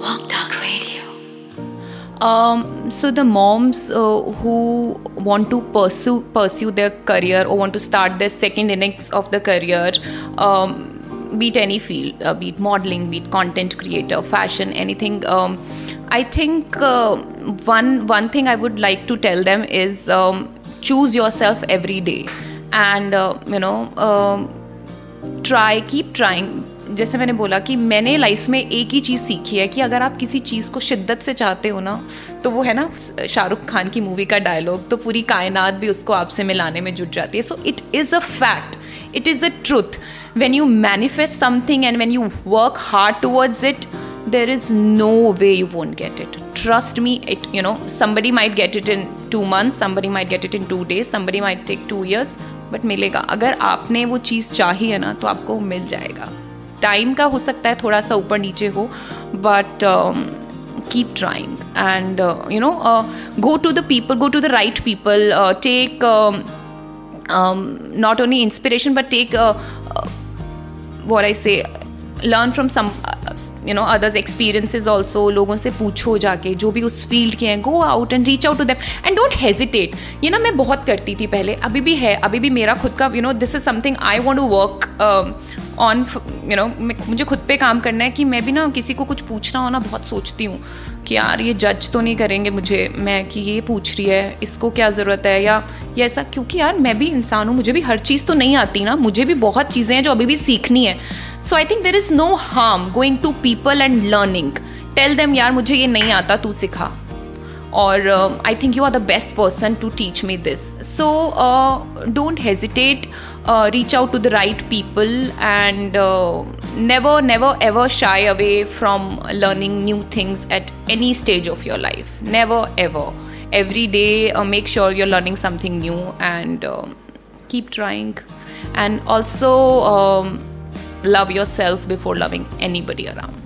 Walk Talk Radio. Um, so the moms uh, who want to pursue pursue their career or want to start their second innings of the career, um, be it any field, uh, be it modeling, be it content creator, fashion, anything. Um, I think uh, one one thing I would like to tell them is um, choose yourself every day, and uh, you know um, try keep trying जैसे मैंने बोला कि मैंने life में एक ही चीज़ सीखी है कि अगर आप किसी चीज़ को शिद्दत से चाहते हो ना तो वो है ना, शाहरुख खान की मूवी का डायलॉग तो पूरी कायनात भी उसको आपसे मिलाने में जुट जाती है। So it is a fact it is a truth when you manifest something and when you work hard towards it there is no way you won't get it. Trust me, it, you know, somebody might get it in two months, somebody might get it in two days, somebody might take two years but मिलेगा। अगर आपने वो चीज़ चाहिए ना तो आपको मिल जाएगा। Time का हो सकता है थोड़ा सा ऊपर नीचे हो but go to the people go to the right people uh, take um, um, not only inspiration but take uh, uh, what i say learn from some you know others experiences also लोगों से पूछो जाके जो भी उस field के हैं go out and reach out to them and don't hesitate ये ना मैं बहुत करती थी पहले अभी भी है अभी भी मेरा खुद का you know this is something I want to work on you know मुझे खुद पे काम करना है कि मैं भी ना किसी को कुछ पूछना हो ना बहुत सोचती हूँ कि यार ये जज तो नहीं करेंगे मुझे, मैं कि ये पूछ रही है, इसको क्या ज़रूरत है? या, ये ऐसा क्योंकि यार मैं भी इंसान हूँ, मुझे भी हर चीज़ तो नहीं आती ना, मुझे भी बहुत चीज़ें हैं जो अभी भी सीखनी है। So I think there is no harm going to people and learning tell them यार मुझे ये नहीं आता, तू सिखा। or uh, I think you are the best person to teach me this. So uh, don't hesitate, uh, reach out to the right people, and uh, never, never, ever shy away from learning new things at any stage of your life. Never, ever. Every day, uh, make sure you're learning something new and uh, keep trying. And also, um, love yourself before loving anybody around.